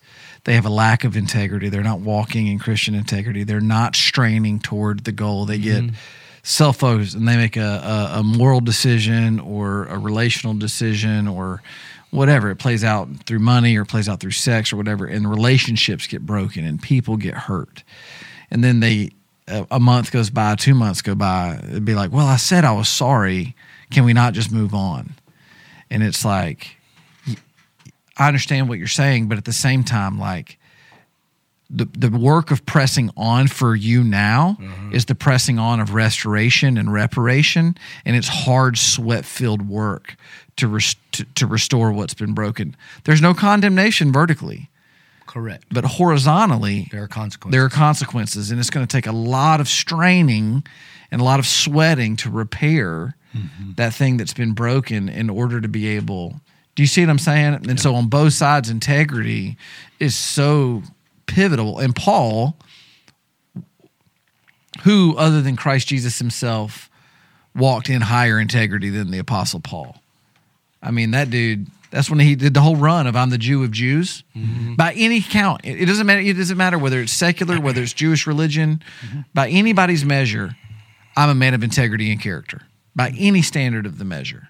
they have a lack of integrity. They're not walking in christian integrity. They're not straining toward the goal. They get mm-hmm. self-focused and they make a, a, a moral decision or a relational decision or whatever. It plays out through money or plays out through sex or whatever and relationships get broken and people get hurt. And then they a, a month goes by two months go by it'd be like well i said i was sorry. Can we not just move on? And it's like i understand what you're saying but at the same time like the, the work of pressing on for you now mm-hmm. is the pressing on of restoration and reparation and it's hard sweat filled work to, to to restore what's been broken. There's no condemnation vertically. Correct. But horizontally there are consequences. there are consequences and it's going to take a lot of straining and a lot of sweating to repair mm-hmm. that thing that's been broken in order to be able do you see what i'm saying? And so on both sides integrity is so pivotal. And paul who other than christ jesus himself walked in higher integrity than the apostle paul. I mean that dude that's when he did the whole run of i'm the jew of jews. Mm-hmm. By any count it, doesn't matter it doesn't matter whether it's secular whether it's jewish religion. Mm-hmm. By anybody's measure i'm a man of integrity and character. By any standard of the measure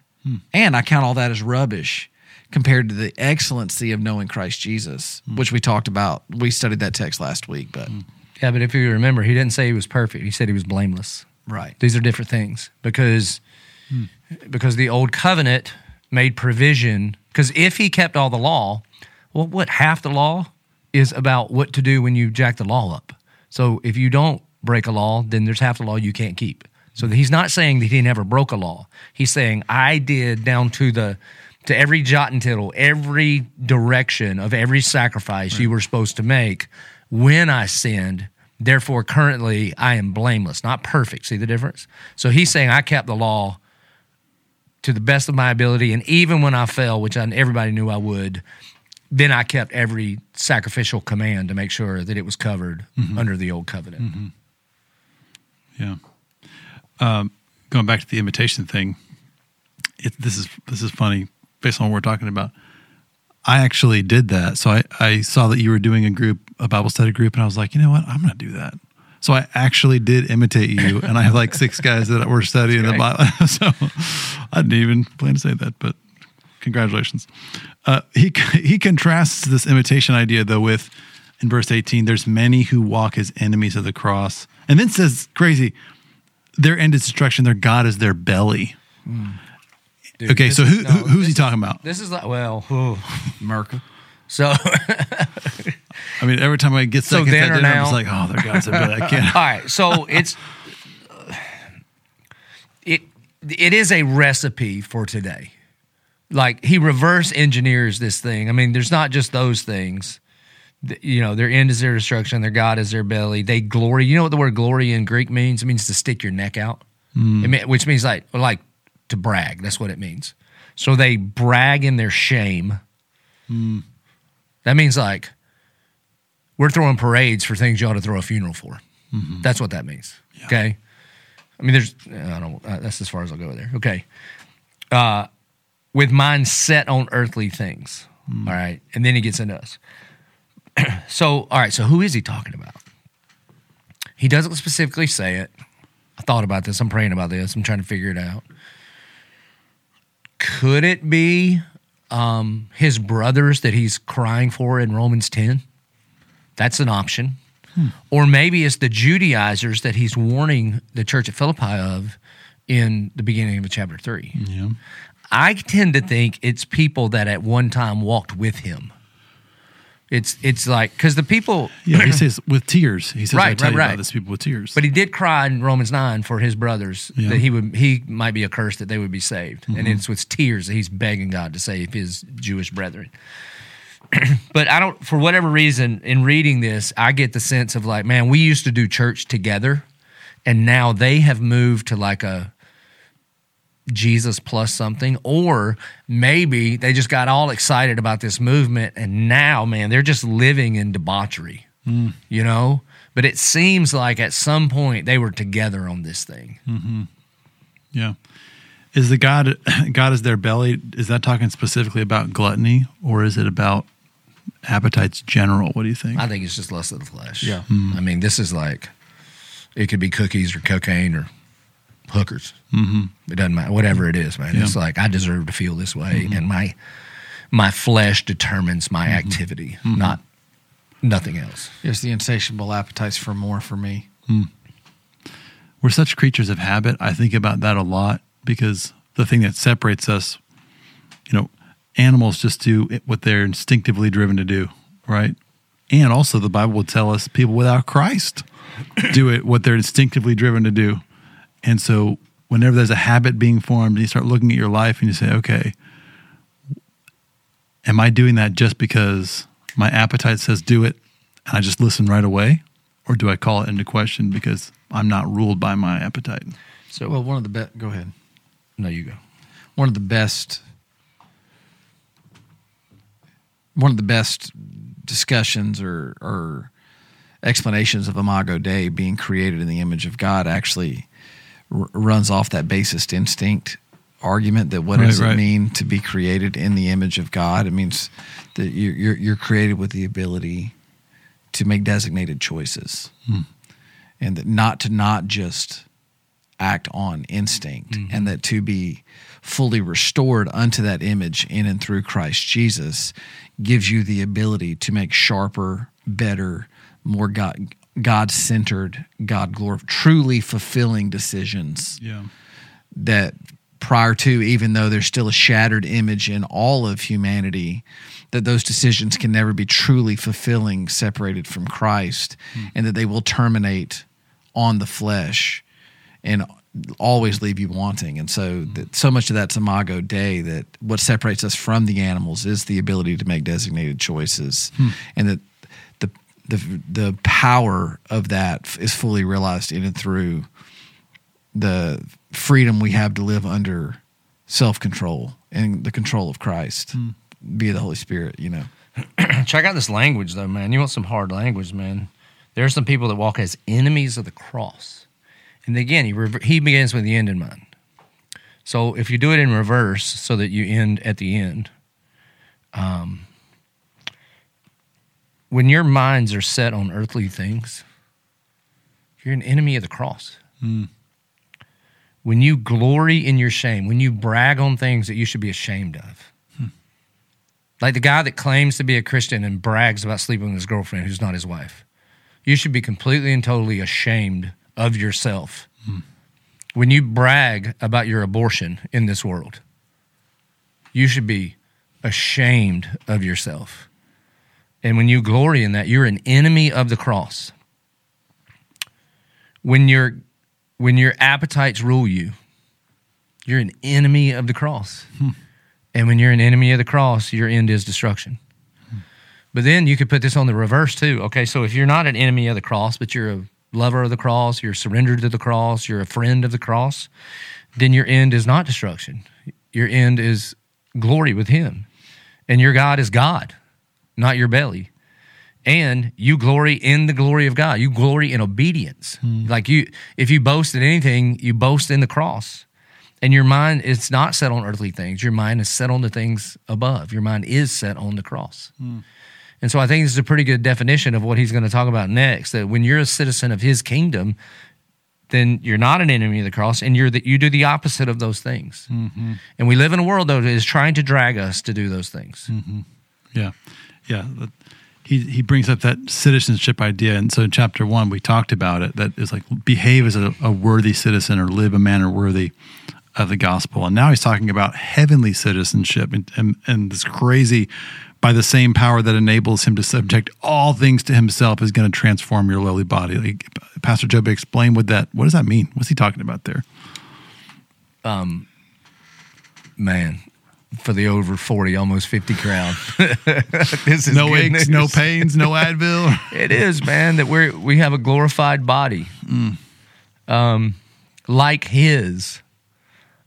and i count all that as rubbish compared to the excellency of knowing christ jesus mm. which we talked about we studied that text last week but mm. Yeah, but if you remember, he didn't say he was perfect. He said he was blameless. right These are different things because hmm. because the old covenant made provision. Because if he kept all the law, well, what half the law is about what to do when you jack the law up. So if you don't break a law, then there's half the law you can't keep. So he's not saying that he never broke a law. He's saying I did down to the to every jot and tittle, every direction of every sacrifice you were supposed to make when I sinned. Therefore, currently I am blameless, not perfect. See the difference? So he's saying I kept the law to the best of my ability, and even when I fell, which I, everybody knew I would, then I kept every sacrificial command to make sure that it was covered mm-hmm. under the old covenant. Mm-hmm. Yeah. Um, going back to the imitation thing, it, this is this is funny based on what we're talking about. I actually did that. So I, I saw that you were doing a group, a Bible study group, and I was like, you know what? I'm going to do that. So I actually did imitate you, and I have like six guys that were studying the. Bible. So I didn't even plan to say that, but congratulations. Uh, he he contrasts this imitation idea though with in verse 18. There's many who walk as enemies of the cross, and then says crazy. Their end is destruction. Their God is their belly. dude. Okay, so is- who, no, who who's he is- talking about? This is like well, whew. Merca. so I mean, every time I get So seconds then at or dinner, I'm just like, oh, there God's ability. I can't. all right, so it's it it is a recipe for today. Like he reverse engineers this thing. I mean, there's not just those things. You know, their end is their destruction, their God is their belly. They glory. You know what the word glory in Greek means? It means to stick your neck out, it mean, which means like like to brag. That's what it means. So they brag in their shame. That means like we're throwing parades for things you ought to throw a funeral for. That's what that means. Okay. I mean, there's, I don't, uh, that's as far as I'll go there. Okay. Uh, with mind set on earthly things. All right. And then he gets into us. so, all right. So, who is he talking about? He doesn't specifically say it. I thought about this. I'm praying about this. I'm trying to figure it out. Could it be um, his brothers that he's crying for in Romans 10? That's an option. Or maybe it's the Judaizers that he's warning the church at Philippi of in the beginning of chapter 3. Yeah. I tend to think it's people that at one time walked with him. It's it's like because the people, Yeah, he says with tears. He says, I tell right, you right. about this people with tears. but he did cry in Romans nine for his brothers Yeah. that he would he might be accursed that they would be saved, and Mm-hmm. it's with tears that he's begging God to save his Jewish brethren. but I don't, for whatever reason, in reading this, I get the sense of like, man, we used to do church together, and now they have moved to like a Jesus plus something, or maybe they just got all excited about this movement, and now, man, they're just living in debauchery, hmm. you know. But it seems like at some point they were together on this thing. Mm-hmm. yeah. Is the God God is their belly? Is that talking specifically about gluttony, or is it about appetites general? What do you think? I think it's just lust of the flesh. Yeah. Hmm. I mean, this is like it could be cookies or cocaine or hookers. Mm-hmm. It doesn't matter. Whatever it is, man. It's like I deserve to feel this way, mm-hmm. and my my flesh determines my mm-hmm. activity, mm-hmm. not nothing else. Just the insatiable appetites for more for me. Mm. We're such creatures of habit. I think about that a lot because the thing that separates us, you know, animals just do what they're instinctively driven to do, right? And also, the Bible will tell us people without Christ do it what they're instinctively driven to do. And so, whenever there's a habit being formed, and you start looking at your life and you say, okay, am I doing that just because my appetite says do it and I just listen right away? Or do I call it into question because I'm not ruled by my appetite? So, Well, one of the best. Go ahead. no, you go. One of the best. One of the best discussions or or explanations of Imago Dei being created in the image of God actually r- runs off that basest instinct argument that what Right, does right. it mean to be created in the image of God? It means that you're you're, you're created with the ability to make designated choices, hmm. and that not to not just act on instinct, mm-hmm. and that to be fully restored unto that image in and through Christ Jesus gives you the ability to make sharper, better, more God God centered, God glorified, truly fulfilling decisions Yeah. that prior to, even though there's still a shattered image in all of humanity, that those decisions can never be truly fulfilling separated from Christ, hmm. and that they will terminate on the flesh and always leave you wanting. And so, hmm. that so much of that's imago Dei that what separates us from the animals is the ability to make designated choices, hmm. and that the the power of that is fully realized in and through the freedom we have to live under self control and the control of Christ via the Holy Spirit, you know. Check out this language, though, man. You want some hard language, man. There are some people that walk as enemies of the cross. And again, he, rever- he begins with the end in mind. So if you do it in reverse so that you end at the end, um, when your minds are set on earthly things, you're an enemy of the cross. Hmm. When you glory in your shame, when you brag on things that you should be ashamed of, hmm. like the guy that claims to be a Christian and brags about sleeping with his girlfriend who's not his wife. You should be completely and totally ashamed of yourself hmm. when you brag about your abortion in this world. you should be ashamed of yourself. And when you glory in that, you're an enemy of the cross. When your when your appetites rule you, you're an enemy of the cross. Hmm. And when you're an enemy of the cross, your end is destruction. Hmm. But then you could put this on the reverse too. Okay, so if you're not an enemy of the cross, but you're a lover of the cross, you're surrendered to the cross, you're a friend of the cross, then your end is not destruction. Your end is glory with Him. And your God is God, not your belly. And you glory in the glory of God. You glory in obedience. Hmm. Like you, if you boast in anything, you boast in the cross. And your mind is not set on earthly things. Your mind is set on the things above. Your mind is set on the cross. Hmm. And so I think this is a pretty good definition of what he's going to talk about next. That when you're a citizen of his kingdom, then you're not an enemy of the cross, and you're the, you do the opposite of those things. Mm-hmm. And we live in a world though that is trying to drag us to do those things. Mm-hmm. Yeah, yeah. He he brings up that citizenship idea, and so in chapter one we talked about it. That is like behave as a, a worthy citizen or live a manner worthy of the gospel. And now he's talking about heavenly citizenship, and and, and this crazy. By the same power that enables him to subject all things to himself is going to transform your lowly body. Like Pastor Joby explain what that. What does that mean? What's he talking about there? Um, man, for the over 40, almost 50 crowd. this is No aches, news. no pains, no Advil. It is, man, that we're we have a glorified body, um, like His,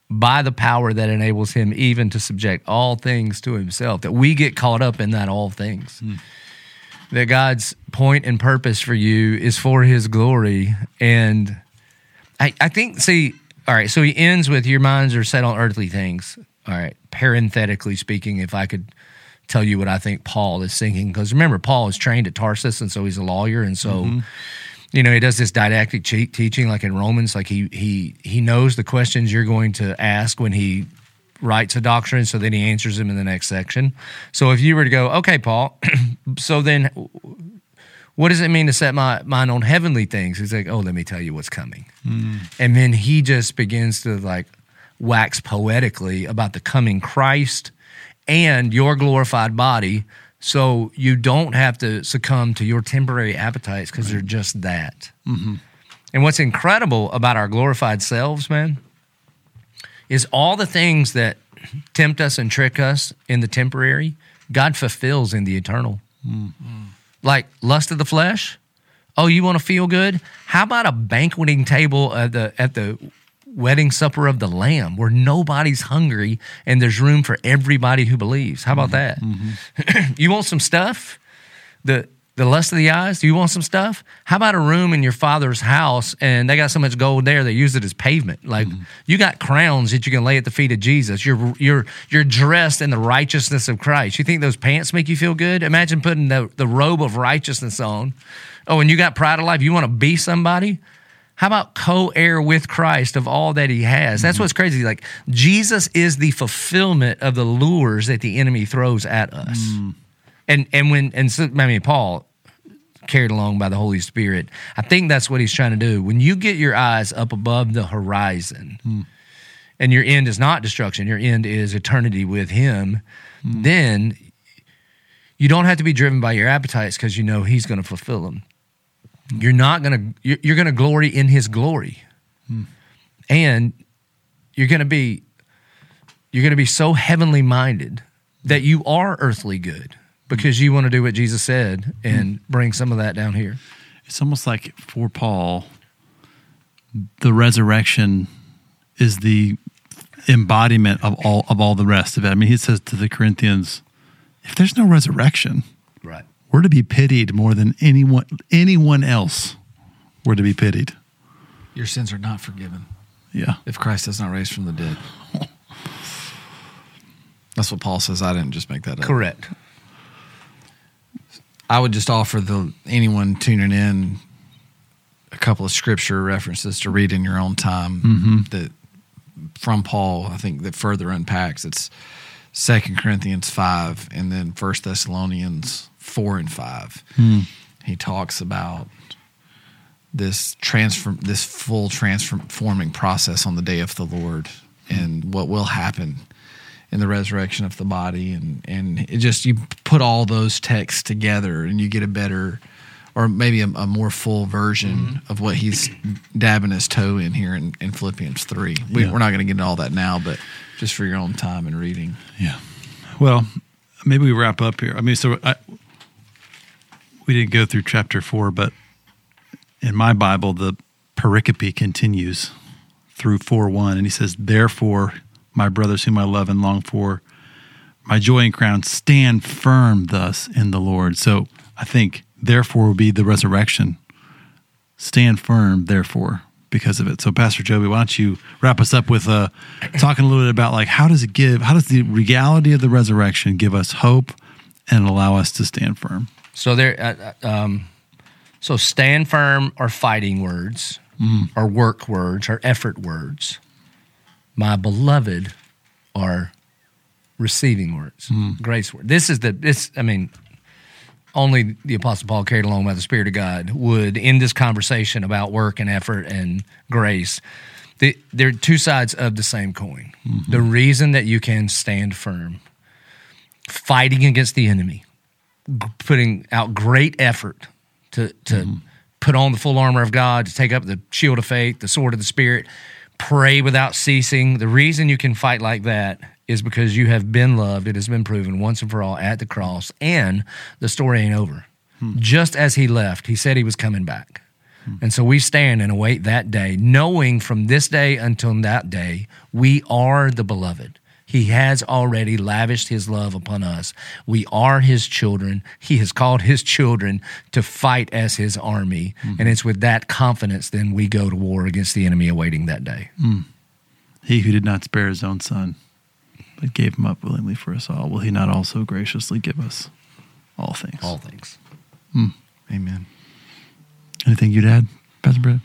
by the power that enables Him even to subject all things to Himself. That we get caught up in that all things. That God's point and purpose for you is for His glory, and I, I think. See, all right. So He ends with your minds are set on earthly things. All right. Parenthetically speaking, if I could tell you what I think Paul is thinking. Because remember, Paul is trained at Tarsus, and so he's a lawyer, and so mm-hmm. you know he does this didactic teaching, like in Romans. Like he he he knows the questions you're going to ask when he writes a doctrine, so then he answers them in the next section. So if you were to go, okay, Paul, so then. What does it mean to set my mind on heavenly things? He's like, oh, let me tell you what's coming. Mm. And then he just begins to like wax poetically about the coming Christ and your glorified body. So you don't have to succumb to your temporary appetites because they're just that. Mm-hmm. And what's incredible about our glorified selves, man, is all the things that tempt us and trick us in the temporary, God fulfills in the eternal. Mm-hmm. Like lust of the flesh. Oh, you want to feel good? How about a banqueting table at the at the wedding supper of the Lamb, where nobody's hungry and there's room for everybody who believes? How about mm-hmm. that? Mm-hmm. you want some stuff? The the lust of the eyes. Do you want some stuff? How about a room in your father's house and they got so much gold there they use it as pavement? Like mm-hmm. you got crowns that you can lay at the feet of Jesus. You're you're you're dressed in the righteousness of Christ. You think those pants make you feel good? Imagine putting the, the robe of righteousness on. Oh, and you got pride of life. You want to be somebody? How about co-heir with Christ of all that he has? That's mm-hmm. what's crazy. Like Jesus is the fulfillment of the lures that the enemy throws at us. Mm. And and when and so, I mean Paul carried along by the Holy Spirit. I think that's what he's trying to do. When you get your eyes up above the horizon, hmm. and your end is not destruction, your end is eternity with Him, hmm. then you don't have to be driven by your appetites because you know He's going to fulfill them. You're not going to. You're, going to glory in His glory, and you're going to be. You're going to be so heavenly minded that you are earthly good because you want to do what Jesus said and bring some of that down here. It's almost like for Paul, the resurrection is the embodiment of all of all the rest of it. I mean, he says to the Corinthians, if there's no resurrection. We're to be pitied more than anyone anyone else were to be pitied. Your sins are not forgiven Yeah. if Christ does not raise from the dead. That's what Paul says. I didn't just make that up. Correct. I would just offer the anyone tuning in a couple of scripture references to read in your own time mm-hmm. that from Paul, I think that further unpacks. It's Second Corinthians five and then First Thessalonians four and five. Hmm. He talks about this transform this full transforming process on the day of the Lord and what will happen in the resurrection of the body, and and it just you put all those texts together, and you get a better, or maybe a, a more full version mm-hmm. of what he's dabbing his toe in here in, in Philippians three. We, Yeah. We're not going to get into all that now, but just for your own time and reading. Yeah. Well, maybe we wrap up here. I mean, so I, we didn't go through chapter four, but in my Bible, the pericope continues through 4 1. And he says, Therefore, my brothers whom I love and long for, my joy and crown, stand firm thus in the Lord. So I think, therefore, will be the resurrection. Stand firm, therefore, because of it. So, Pastor Joby, why don't you wrap us up with uh, talking a little bit about like how does it give, how does the reality of the resurrection give us hope and allow us to stand firm? So there, uh, uh, um, so stand firm are fighting words, are work words, are effort words. My beloved are receiving words, grace words. This is the this. I mean, only the Apostle Paul, carried along by the Spirit of God, would end this conversation about work and effort and grace. The, they're two sides of the same coin. The reason that you can stand firm, fighting against the enemy, putting out great effort to to mm-hmm. put on the full armor of God, to take up the shield of faith, the sword of the spirit, pray without ceasing. The reason you can fight like that is because you have been loved. It has been proven once and for all at the cross, and the story ain't over. Hmm. Just as he left, he said he was coming back. Hmm. And so we stand and await that day, knowing from this day until that day, we are the beloved. He has already lavished his love upon us. We are his children. He has called his children to fight as his army. Mm-hmm. And it's with that confidence then we go to war against the enemy awaiting that day. Mm. He who did not spare his own son, but gave him up willingly for us all, will he not also graciously give us all things? All things. Mm. Amen. Anything you'd add, Pastor Britt?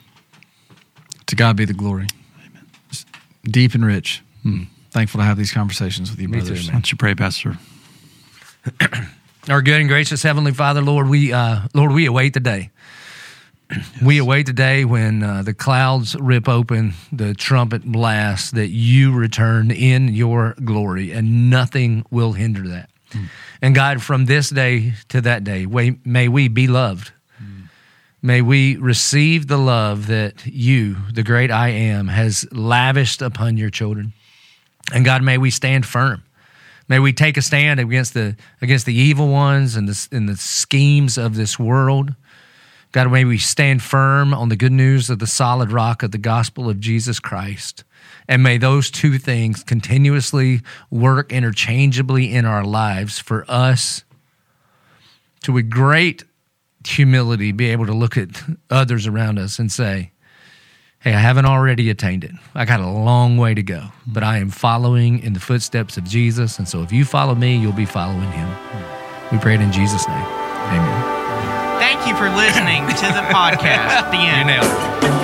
To God be the glory. Amen. Deep and rich. Hmm. Thankful to have these conversations with you, Me too, brothers. Why don't you pray, Pastor? Our good and gracious Heavenly Father, Lord, we uh, Lord, we await the day. We await the day when uh, the clouds rip open, the trumpet blasts, that you return in your glory, and nothing will hinder that. And God, from this day to that day, may, may we be loved. May we receive the love that you, the great I am, has lavished upon your children. And God, may we stand firm. May we take a stand against the against the evil ones and the and the schemes of this world. God, may we stand firm on the good news of the solid rock of the gospel of Jesus Christ. And may those two things continuously work interchangeably in our lives for us to, with great humility, be able to look at others around us and say, Hey, I haven't already attained it. I got a long way to go, mm-hmm. but I am following in the footsteps of Jesus. And so if you follow me, you'll be following him. We pray it in Jesus' name. Amen. Thank you for listening to the podcast. The You end. nailed it.